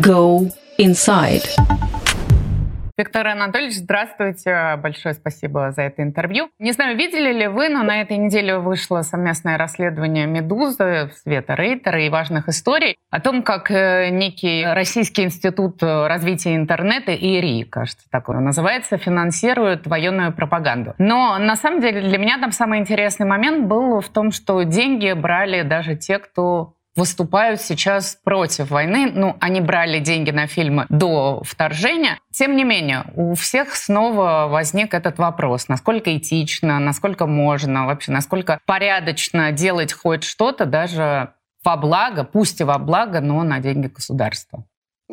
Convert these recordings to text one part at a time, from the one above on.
Go inside. Виктор Анатольевич, здравствуйте. Большое спасибо за это интервью. Не знаю, видели ли вы, но на этой неделе вышло совместное расследование «Медузы», Света Рейтера и важных историй о том, как э, некий Российский институт развития интернета, ИРИ, кажется, такое называется, финансирует военную пропаганду. Но на самом деле для меня там самый интересный момент был в том, что деньги брали даже те, кто выступают сейчас против войны. Ну, они брали деньги на фильмы до вторжения. Тем не менее, у всех снова возник этот вопрос, насколько этично, насколько можно вообще, насколько порядочно делать хоть что-то даже во благо, пусть и во благо, но на деньги государства.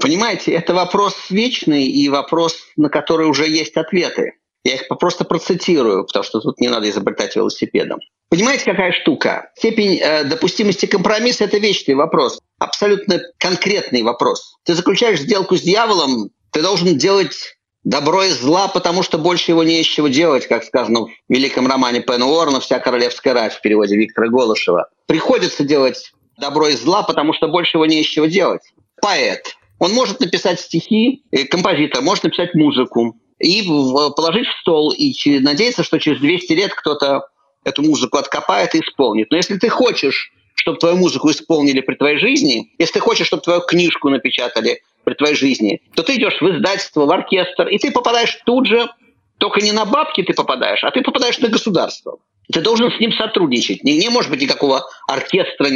Понимаете, это вопрос вечный и вопрос, на который уже есть ответы. Я их просто процитирую, потому что тут не надо изобретать велосипедом. Понимаете, какая штука? Степень э, допустимости компромисса – это вечный вопрос, абсолютно конкретный вопрос. Ты заключаешь сделку с дьяволом, ты должен делать добро и зла, потому что больше его не чего делать, как сказано в великом романе Пена Уорна «Вся королевская рать» в переводе Виктора Голышева. Приходится делать добро и зла, потому что больше его не чего делать. Поэт. Он может написать стихи, композитор может написать музыку, и положить в стол, и надеяться, что через 200 лет кто-то эту музыку откопает и исполнит. Но если ты хочешь, чтобы твою музыку исполнили при твоей жизни, если ты хочешь, чтобы твою книжку напечатали при твоей жизни, то ты идешь в издательство, в оркестр, и ты попадаешь тут же, только не на бабки ты попадаешь, а ты попадаешь на государство. Ты должен с ним сотрудничать. Не, не может быть никакого оркестра,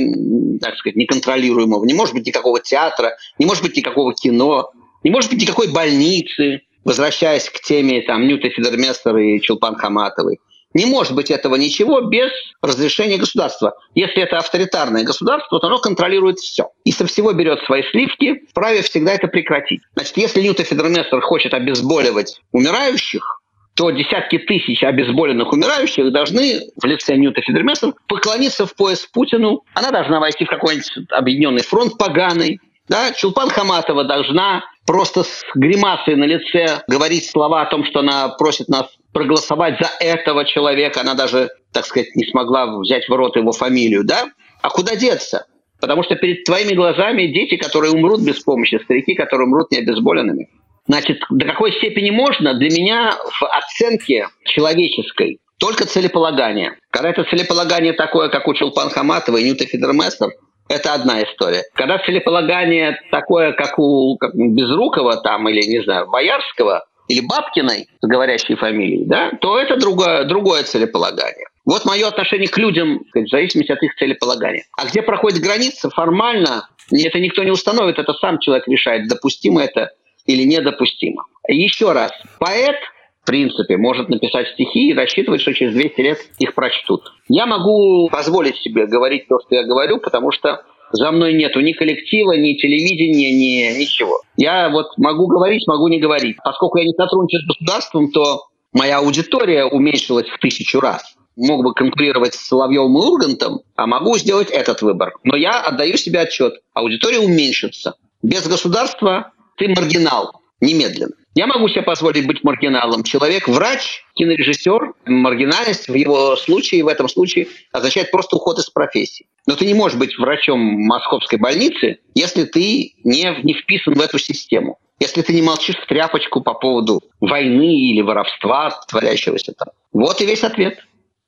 так сказать, неконтролируемого, не может быть никакого театра, не может быть никакого кино, не может быть никакой больницы, возвращаясь к теме там, Нюта Федерместер и Чулпан Хаматовой, не может быть этого ничего без разрешения государства. Если это авторитарное государство, то оно контролирует все. И со всего берет свои сливки, вправе всегда это прекратить. Значит, если Ньюта Федерместер хочет обезболивать умирающих, то десятки тысяч обезболенных умирающих должны в лице Ньюта Федерместер поклониться в пояс Путину. Она должна войти в какой-нибудь объединенный фронт поганый. Да? Чулпан Хаматова должна просто с гримасой на лице говорить слова о том, что она просит нас проголосовать за этого человека. Она даже, так сказать, не смогла взять в рот его фамилию, да? А куда деться? Потому что перед твоими глазами дети, которые умрут без помощи, старики, которые умрут необезболенными. Значит, до какой степени можно? Для меня в оценке человеческой только целеполагание. Когда это целеполагание такое, как у Чулпан Хаматова и Ньюта Фидермессер, это одна история. Когда целеполагание такое, как у как Безрукова там, или, не знаю, Боярского, или Бабкиной с говорящей фамилией, да, то это другое, другое целеполагание. Вот мое отношение к людям в зависимости от их целеполагания. А где проходит граница, формально это никто не установит, это сам человек решает, допустимо это или недопустимо. Еще раз, поэт в принципе, может написать стихи и рассчитывать, что через 200 лет их прочтут. Я могу позволить себе говорить то, что я говорю, потому что за мной нету ни коллектива, ни телевидения, ни ничего. Я вот могу говорить, могу не говорить. Поскольку я не сотрудничаю с государством, то моя аудитория уменьшилась в тысячу раз. Мог бы конкурировать с Соловьевым и Ургантом, а могу сделать этот выбор. Но я отдаю себе отчет. Аудитория уменьшится. Без государства ты маргинал немедленно. Я могу себе позволить быть маргиналом. Человек, врач, кинорежиссер, маргинальность в его случае, в этом случае, означает просто уход из профессии. Но ты не можешь быть врачом московской больницы, если ты не, не вписан в эту систему. Если ты не молчишь в тряпочку по поводу войны или воровства, творящегося там. Вот и весь ответ.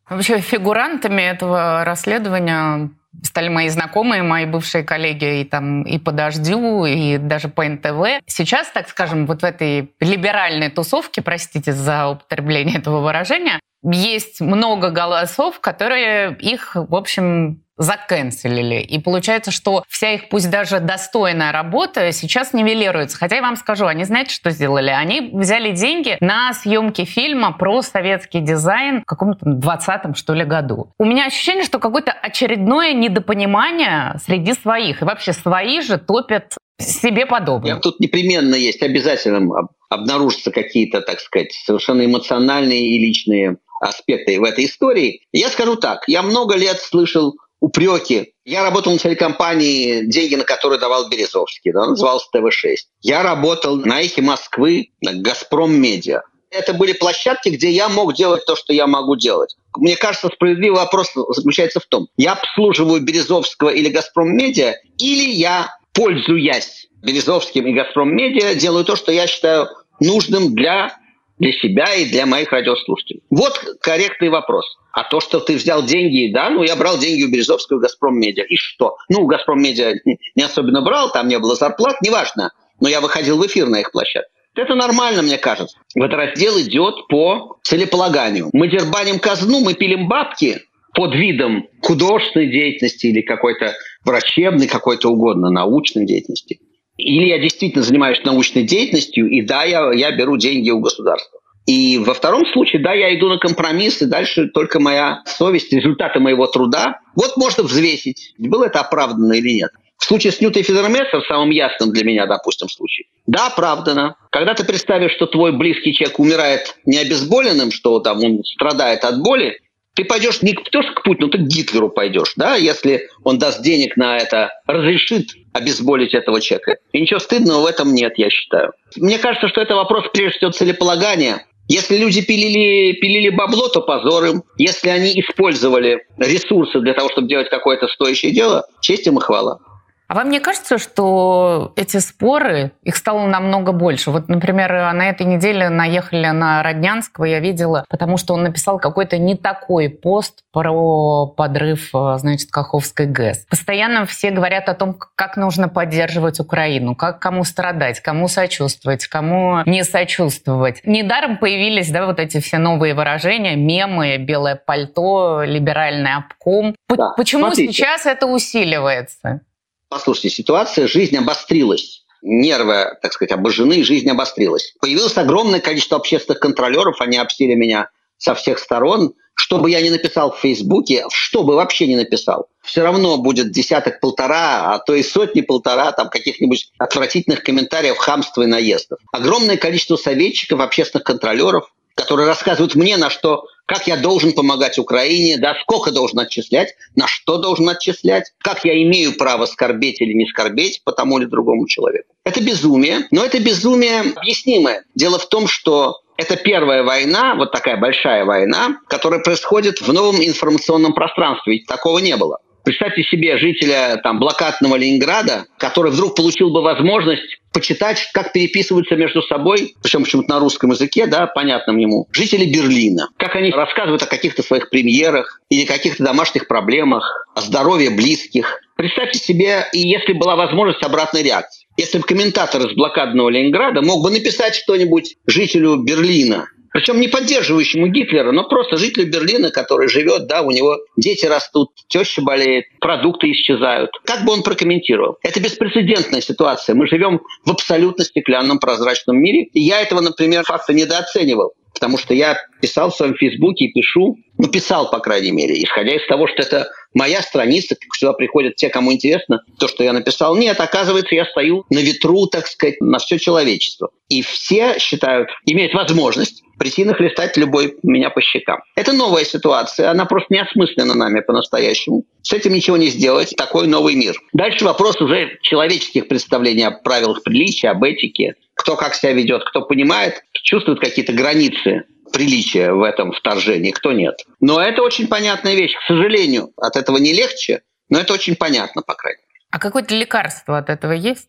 Вообще фигурантами этого расследования стали мои знакомые, мои бывшие коллеги и там и по «Дождю», и даже по НТВ. Сейчас, так скажем, вот в этой либеральной тусовке, простите за употребление этого выражения, есть много голосов, которые их, в общем, заканцелили. И получается, что вся их, пусть даже достойная работа, сейчас нивелируется. Хотя я вам скажу, они знаете, что сделали? Они взяли деньги на съемки фильма про советский дизайн в каком-то 20-м, что ли, году. У меня ощущение, что какое-то очередное недопонимание среди своих. И вообще свои же топят себе подобное. Тут непременно есть, обязательно обнаружатся какие-то, так сказать, совершенно эмоциональные и личные аспекты в этой истории. Я скажу так, я много лет слышал упреки. Я работал на телекомпании, деньги на которые давал Березовский, да, назывался ТВ-6. Я работал на эхе Москвы, на «Газпром Медиа». Это были площадки, где я мог делать то, что я могу делать. Мне кажется, справедливый вопрос заключается в том, я обслуживаю Березовского или «Газпром Медиа», или я, пользуясь Березовским и «Газпром Медиа» делаю то, что я считаю нужным для, для себя и для моих радиослушателей. Вот корректный вопрос. А то, что ты взял деньги, да, ну, я брал деньги у Березовского «Газпром Медиа». И что? Ну, «Газпром Медиа» не особенно брал, там не было зарплат, неважно. Но я выходил в эфир на их площадке. Это нормально, мне кажется. В этот раздел идет по целеполаганию. Мы дербаним казну, мы пилим бабки под видом художественной деятельности или какой-то врачебной, какой-то угодно научной деятельности. Или я действительно занимаюсь научной деятельностью, и да, я, я беру деньги у государства. И во втором случае, да, я иду на компромисс, и дальше только моя совесть, результаты моего труда. Вот можно взвесить, было это оправдано или нет. В случае с Ньютой Федермессом, самым ясным для меня, допустим, случае, да, оправдано. Когда ты представишь, что твой близкий человек умирает не обезболенным, что там он страдает от боли, ты пойдешь не что к Путину, ты к Гитлеру пойдешь, да, если он даст денег на это, разрешит обезболить этого человека. И ничего стыдного в этом нет, я считаю. Мне кажется, что это вопрос прежде всего целеполагания. Если люди пилили, пилили бабло, то позор им. Если они использовали ресурсы для того, чтобы делать какое-то стоящее дело, честь им и хвала. А вам не кажется, что эти споры, их стало намного больше? Вот, например, на этой неделе наехали на Роднянского, я видела, потому что он написал какой-то не такой пост про подрыв, значит, Каховской ГЭС. Постоянно все говорят о том, как нужно поддерживать Украину, как кому страдать, кому сочувствовать, кому не сочувствовать. Недаром появились, да, вот эти все новые выражения, мемы, белое пальто, либеральный обком. Да, Почему смотрите. сейчас это усиливается? Послушайте, ситуация, жизнь обострилась. Нервы, так сказать, обожжены, жизнь обострилась. Появилось огромное количество общественных контролеров, они обсели меня со всех сторон. Что бы я ни написал в Фейсбуке, что бы вообще не написал, все равно будет десяток-полтора, а то и сотни-полтора там каких-нибудь отвратительных комментариев, хамства и наездов. Огромное количество советчиков, общественных контролеров, которые рассказывают мне, на что как я должен помогать Украине, да, сколько должен отчислять, на что должен отчислять, как я имею право скорбеть или не скорбеть по тому или другому человеку. Это безумие, но это безумие объяснимое. Дело в том, что это первая война, вот такая большая война, которая происходит в новом информационном пространстве. Ведь такого не было. Представьте себе жителя там, блокадного Ленинграда, который вдруг получил бы возможность почитать, как переписываются между собой, причем почему-то на русском языке, да, понятном ему, жители Берлина. Как они рассказывают о каких-то своих премьерах или каких-то домашних проблемах, о здоровье близких. Представьте себе, и если была возможность обратной реакции. Если бы комментатор из блокадного Ленинграда мог бы написать что-нибудь жителю Берлина, причем не поддерживающему Гитлера, но просто жителю Берлина, который живет, да, у него дети растут, теща болеет, продукты исчезают. Как бы он прокомментировал? Это беспрецедентная ситуация. Мы живем в абсолютно стеклянном прозрачном мире. И я этого, например, факта недооценивал. Потому что я писал в своем Фейсбуке и пишу, ну, писал, по крайней мере, исходя из того, что это моя страница, сюда приходят те, кому интересно то, что я написал. Нет, оказывается, я стою на ветру, так сказать, на все человечество. И все считают, имеют возможность прийти нахлестать любой меня по щекам. Это новая ситуация, она просто не осмыслена нами по-настоящему. С этим ничего не сделать, такой новый мир. Дальше вопрос уже человеческих представлений о правилах приличия, об этике, кто как себя ведет, кто понимает, чувствует какие-то границы приличия в этом вторжении, кто нет. Но это очень понятная вещь. К сожалению, от этого не легче, но это очень понятно, по крайней мере. А какое-то лекарство от этого есть?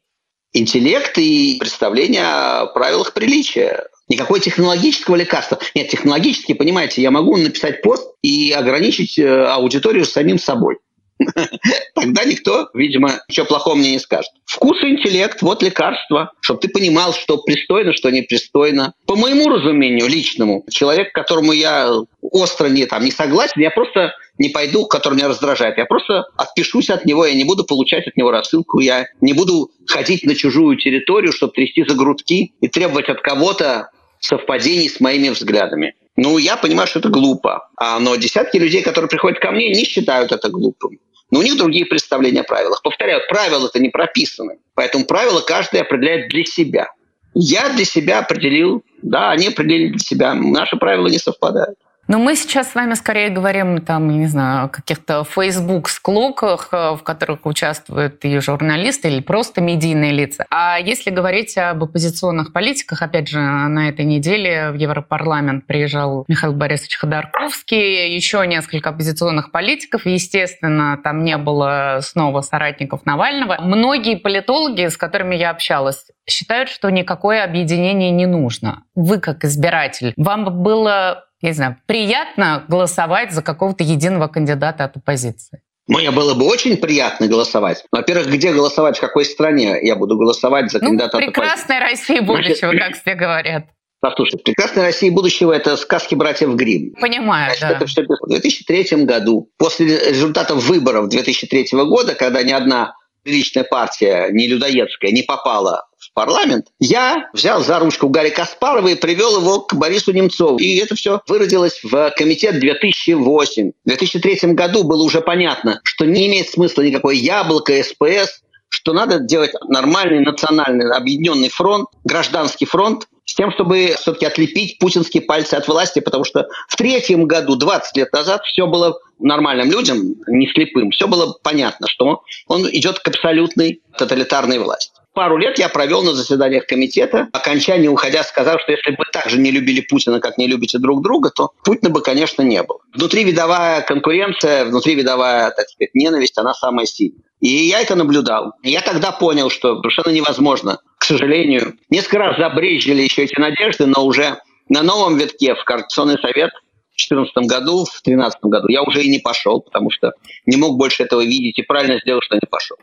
Интеллект и представление о правилах приличия. Никакого технологического лекарства. Нет, технологически, понимаете, я могу написать пост и ограничить э, аудиторию самим собой. Тогда никто, видимо, ничего плохого мне не скажет. Вкус и интеллект – вот лекарство, чтобы ты понимал, что пристойно, что непристойно. По моему разумению личному, человек, которому я остро не, там, не согласен, я просто не пойду, который меня раздражает. Я просто отпишусь от него, я не буду получать от него рассылку, я не буду ходить на чужую территорию, чтобы трясти за грудки и требовать от кого-то совпадений с моими взглядами. Ну, я понимаю, что это глупо. А, но десятки людей, которые приходят ко мне, не считают это глупым. Но у них другие представления о правилах. Повторяю, правила-то не прописаны. Поэтому правила каждый определяет для себя. Я для себя определил, да, они определили для себя. Наши правила не совпадают. Но мы сейчас с вами скорее говорим, там, не знаю, о каких-то Facebook-склоках, э, в которых участвуют и журналисты, или просто медийные лица. А если говорить об оппозиционных политиках, опять же, на этой неделе в Европарламент приезжал Михаил Борисович Ходорковский, еще несколько оппозиционных политиков. Естественно, там не было снова соратников Навального. Многие политологи, с которыми я общалась, считают, что никакое объединение не нужно. Вы, как избиратель, вам было я не знаю, приятно голосовать за какого-то единого кандидата от оппозиции? Мне было бы очень приятно голосовать. Во-первых, где голосовать, в какой стране я буду голосовать за ну, кандидата ну, от оппозиции? прекрасная Россия будущего, Значит, как все говорят. Послушай, «Прекрасная Россия будущего» — это сказки братьев Грим. Понимаю, Значит, да. Это все в 2003 году, после результатов выборов 2003 года, когда ни одна приличная партия, не людоедская, не попала в парламент, я взял за ручку Гарри Каспарова и привел его к Борису Немцову. И это все выродилось в комитет 2008. В 2003 году было уже понятно, что не имеет смысла никакой яблоко, СПС, что надо делать нормальный национальный объединенный фронт, гражданский фронт, с тем, чтобы все-таки отлепить путинские пальцы от власти, потому что в третьем году, 20 лет назад, все было нормальным людям, не слепым, все было понятно, что он идет к абсолютной тоталитарной власти. Пару лет я провел на заседаниях комитета, окончание уходя сказав, что если бы так же не любили Путина, как не любите друг друга, то Путина бы, конечно, не было. Внутри видовая конкуренция, внутри видовая, так сказать, ненависть, она самая сильная. И я это наблюдал. Я тогда понял, что совершенно невозможно, к сожалению. Несколько раз забрежили еще эти надежды, но уже на новом витке в Координационный совет в 2014 году, в 2013 году я уже и не пошел, потому что не мог больше этого видеть и правильно сделал, что не пошел.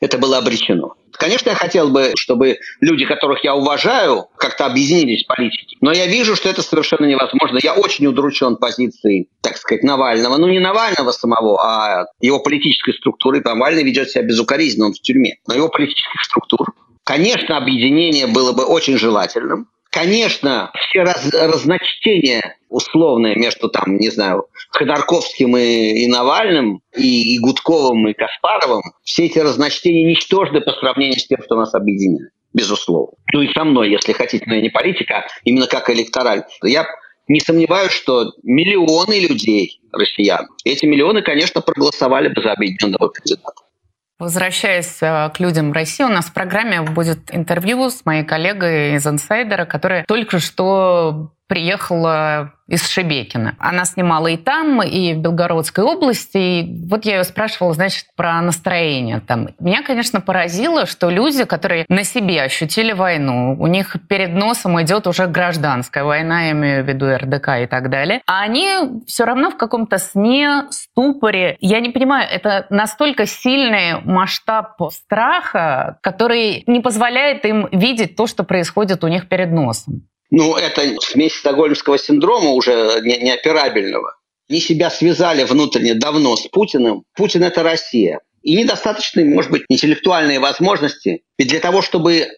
Это было обречено. Конечно, я хотел бы, чтобы люди, которых я уважаю, как-то объединились в политике. Но я вижу, что это совершенно невозможно. Я очень удручен позицией, так сказать, Навального. Ну, не Навального самого, а его политической структуры. Навальный ведет себя безукоризненно, он в тюрьме. Но его политических структур. Конечно, объединение было бы очень желательным. Конечно, все раз, разночтения условные между, там, не знаю, Ходорковским и, и Навальным, и, и Гудковым, и Каспаровым, все эти разночтения ничтожны по сравнению с тем, что нас объединяет, безусловно. Ну и со мной, если хотите, но я не политика, именно как электораль. Я не сомневаюсь, что миллионы людей, россиян, эти миллионы, конечно, проголосовали бы за объединенного кандидата. Возвращаясь э, к людям России, у нас в программе будет интервью с моей коллегой из «Инсайдера», которая только что приехала из Шебекина. Она снимала и там, и в Белгородской области. И вот я ее спрашивала, значит, про настроение там. Меня, конечно, поразило, что люди, которые на себе ощутили войну, у них перед носом идет уже гражданская война, я имею в виду РДК и так далее, а они все равно в каком-то сне, ступоре. Я не понимаю, это настолько сильный масштаб страха, который не позволяет им видеть то, что происходит у них перед носом. Ну, это смесь стокгольмского синдрома уже неоперабельного. Они себя связали внутренне давно с Путиным. Путин – это Россия. И недостаточны, может быть, интеллектуальные возможности. Ведь для того, чтобы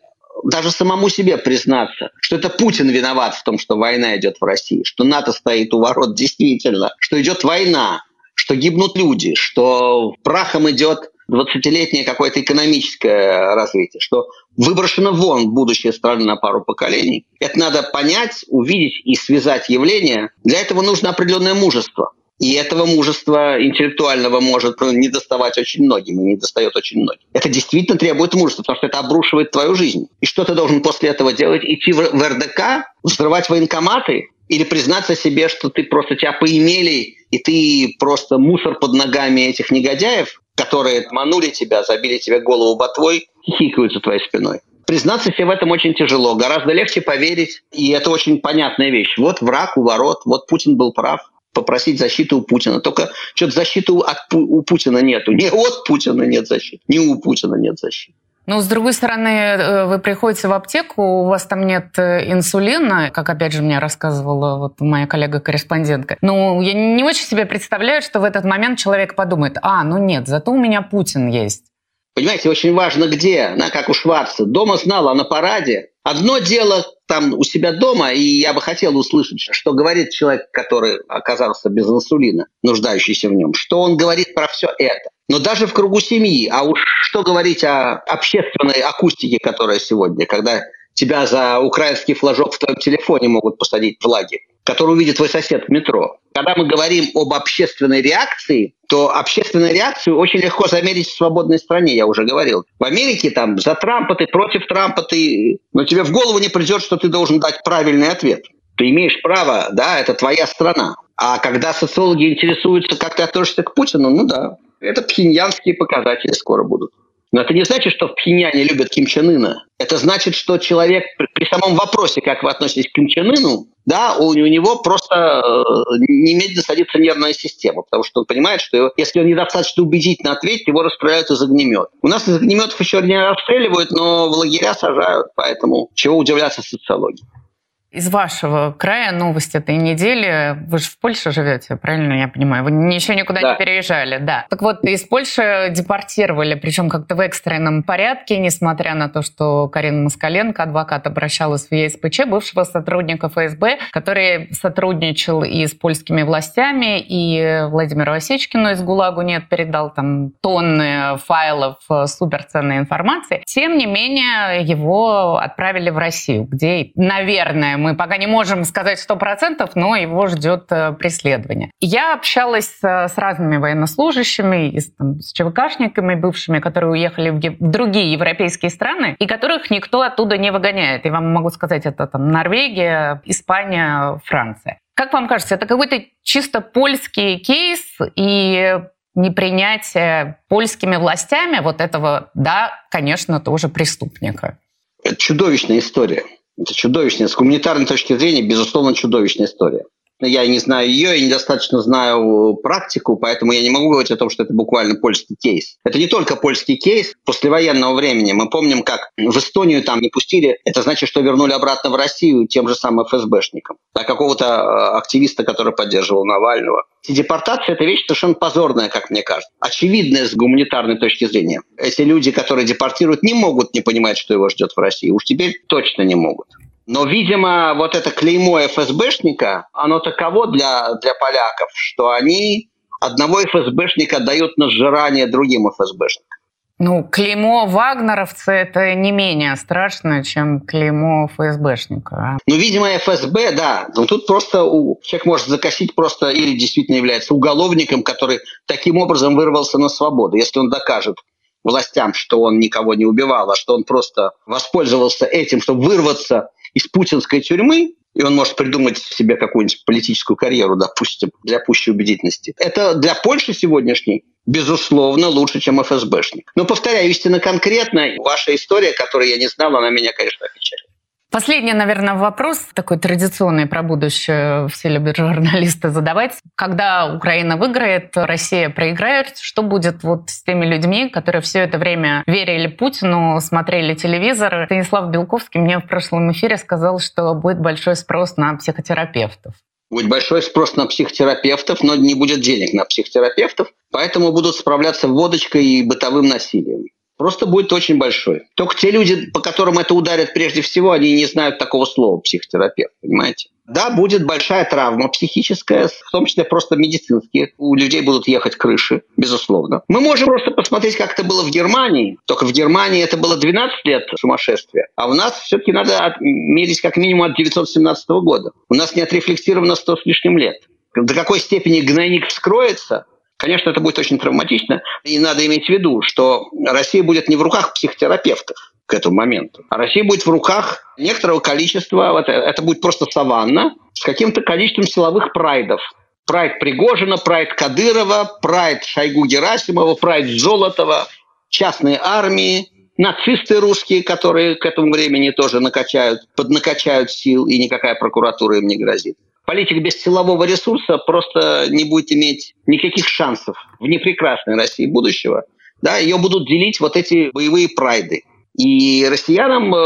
даже самому себе признаться, что это Путин виноват в том, что война идет в России, что НАТО стоит у ворот действительно, что идет война, что гибнут люди, что прахом идет 20-летнее какое-то экономическое развитие, что выброшено вон будущее страны на пару поколений. Это надо понять, увидеть и связать явления. Для этого нужно определенное мужество. И этого мужества интеллектуального может не доставать очень многим, и не достает очень многим. Это действительно требует мужества, потому что это обрушивает твою жизнь. И что ты должен после этого делать? Идти в РДК, взрывать военкоматы? Или признаться себе, что ты просто тебя поимели, и ты просто мусор под ногами этих негодяев? Которые манули тебя, забили тебе голову ботвой, хихикают за твоей спиной. Признаться себе в этом очень тяжело. Гораздо легче поверить, и это очень понятная вещь. Вот враг у ворот, вот Путин был прав, попросить защиты у Путина. Только что-то защиты от, у Путина нету. Не от Путина нет защиты, не у Путина нет защиты. Ну, с другой стороны, э, вы приходите в аптеку, у вас там нет э, инсулина, как опять же мне рассказывала вот моя коллега-корреспондентка. Ну, я не очень себе представляю, что в этот момент человек подумает, а, ну нет, зато у меня Путин есть. Понимаете, очень важно где, на, как у Шварца. Дома знала, на параде. Одно дело там у себя дома, и я бы хотел услышать, что говорит человек, который оказался без инсулина, нуждающийся в нем, что он говорит про все это. Но даже в кругу семьи, а уж что говорить о общественной акустике, которая сегодня, когда тебя за украинский флажок в твоем телефоне могут посадить в лагерь. который увидит твой сосед в метро. Когда мы говорим об общественной реакции, то общественную реакцию очень легко замерить в свободной стране, я уже говорил. В Америке там за Трампа ты, против Трампа ты, но тебе в голову не придет, что ты должен дать правильный ответ. Ты имеешь право, да, это твоя страна. А когда социологи интересуются, как ты относишься к Путину, ну да, это пхеньянские показатели скоро будут. Но это не значит, что в Пхеньяне любят Ким Чен Ына. Это значит, что человек при, самом вопросе, как вы относитесь к Ким Чен Ыну, да, у, у него просто э, немедленно садится нервная система, потому что он понимает, что его, если он недостаточно убедительно ответит, его расстреляют из огнемета. У нас из огнеметов еще не расстреливают, но в лагеря сажают, поэтому чего удивляться социологии. Из вашего края новость этой недели. Вы же в Польше живете, правильно я понимаю? Вы еще никуда да. не переезжали, да. Так вот, из Польши депортировали, причем как-то в экстренном порядке, несмотря на то, что Карина Москаленко, адвокат, обращалась в ЕСПЧ, бывшего сотрудника ФСБ, который сотрудничал и с польскими властями, и Владимиру Осечкину из ГУЛАГу нет, передал там тонны файлов суперценной информации. Тем не менее, его отправили в Россию, где, наверное, мы пока не можем сказать сто процентов, но его ждет э, преследование. Я общалась э, с разными военнослужащими, и с, там, с ЧВКшниками бывшими, которые уехали в, в другие европейские страны, и которых никто оттуда не выгоняет. Я вам могу сказать, это там Норвегия, Испания, Франция. Как вам кажется, это какой-то чисто польский кейс и непринятие польскими властями вот этого, да, конечно, тоже преступника? Это чудовищная история. Это чудовищная, с гуманитарной точки зрения, безусловно, чудовищная история. Я не знаю ее, я недостаточно знаю практику, поэтому я не могу говорить о том, что это буквально польский кейс. Это не только польский кейс послевоенного времени. Мы помним, как в Эстонию там не пустили, это значит, что вернули обратно в Россию тем же самым ФСБшникам. А какого-то э, активиста, который поддерживал Навального. И депортация – это вещь совершенно позорная, как мне кажется. Очевидная с гуманитарной точки зрения. Эти люди, которые депортируют, не могут не понимать, что его ждет в России. Уж теперь точно не могут. Но, видимо, вот это клеймо ФСБшника, оно таково для, для поляков, что они одного ФСБшника дают на сжирание другим ФСБшникам. Ну, клеймо вагнеровца – это не менее страшно, чем клеймо ФСБшника. А? Ну, видимо, ФСБ, да. Но тут просто у... человек может закосить просто или действительно является уголовником, который таким образом вырвался на свободу. Если он докажет властям, что он никого не убивал, а что он просто воспользовался этим, чтобы вырваться из путинской тюрьмы, и он может придумать себе какую-нибудь политическую карьеру, допустим, для пущей убедительности. Это для Польши сегодняшней, безусловно, лучше, чем ФСБшник. Но, повторяю, истинно конкретно, ваша история, которую я не знал, она меня, конечно, опечалила. Последний, наверное, вопрос, такой традиционный про будущее, все любят журналисты задавать. Когда Украина выиграет, Россия проиграет, что будет вот с теми людьми, которые все это время верили Путину, смотрели телевизор? Станислав Белковский мне в прошлом эфире сказал, что будет большой спрос на психотерапевтов. Будет большой спрос на психотерапевтов, но не будет денег на психотерапевтов, поэтому будут справляться водочкой и бытовым насилием просто будет очень большой. Только те люди, по которым это ударит прежде всего, они не знают такого слова психотерапевт, понимаете? Да, будет большая травма психическая, в том числе просто медицинские. У людей будут ехать крыши, безусловно. Мы можем просто посмотреть, как это было в Германии. Только в Германии это было 12 лет сумасшествия. А у нас все-таки надо мерить как минимум от 1917 года. У нас не отрефлексировано 100 с лишним лет. До какой степени гнойник вскроется, Конечно, это будет очень травматично. И надо иметь в виду, что Россия будет не в руках психотерапевтов к этому моменту, а Россия будет в руках некоторого количества, это, это будет просто саванна с каким-то количеством силовых прайдов. Прайд Пригожина, прайд Кадырова, прайд Шойгу Герасимова, прайд Золотова, частные армии, нацисты русские, которые к этому времени тоже накачают, поднакачают сил, и никакая прокуратура им не грозит политик без силового ресурса просто не будет иметь никаких шансов в непрекрасной России будущего. Да, ее будут делить вот эти боевые прайды. И россиянам э,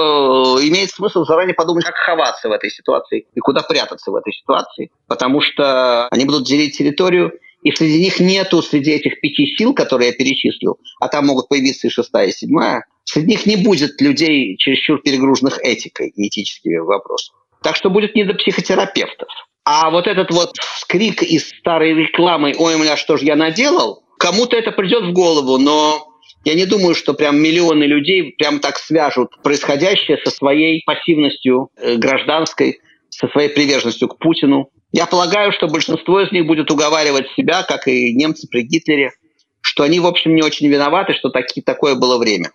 имеет смысл заранее подумать, как ховаться в этой ситуации и куда прятаться в этой ситуации, потому что они будут делить территорию, и среди них нету, среди этих пяти сил, которые я перечислил, а там могут появиться и шестая, и седьмая, среди них не будет людей, чересчур перегруженных этикой и этическими вопросами. Так что будет не до психотерапевтов. А вот этот вот скрик из старой рекламы «Ой, меня что же я наделал?» Кому-то это придет в голову, но я не думаю, что прям миллионы людей прям так свяжут происходящее со своей пассивностью э, гражданской со своей приверженностью к Путину. Я полагаю, что большинство из них будет уговаривать себя, как и немцы при Гитлере, что они, в общем, не очень виноваты, что таки, такое было время.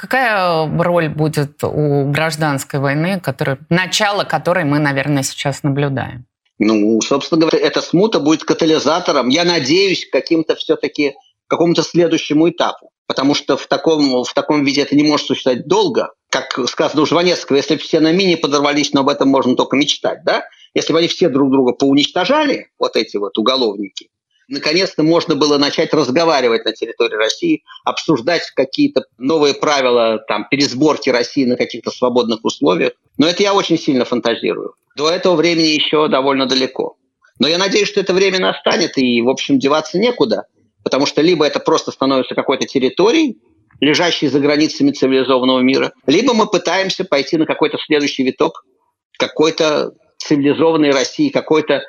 Какая роль будет у гражданской войны, который, начало которой мы, наверное, сейчас наблюдаем? Ну, собственно говоря, эта смута будет катализатором, я надеюсь, каким-то все-таки какому-то следующему этапу. Потому что в таком, в таком виде это не может существовать долго. Как сказано у Жванецкого, если бы все на мини подорвались, но об этом можно только мечтать, да? Если бы они все друг друга поуничтожали, вот эти вот уголовники, наконец-то можно было начать разговаривать на территории России, обсуждать какие-то новые правила там, пересборки России на каких-то свободных условиях. Но это я очень сильно фантазирую. До этого времени еще довольно далеко. Но я надеюсь, что это время настанет, и, в общем, деваться некуда, потому что либо это просто становится какой-то территорией, лежащей за границами цивилизованного мира, либо мы пытаемся пойти на какой-то следующий виток какой-то цивилизованной России, какой-то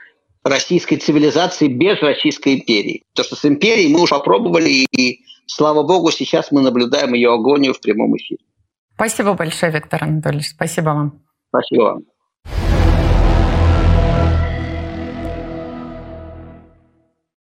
российской цивилизации без Российской империи. То, что с империей мы уже попробовали, и, слава богу, сейчас мы наблюдаем ее агонию в прямом эфире. Спасибо большое, Виктор Анатольевич. Спасибо вам. Спасибо вам.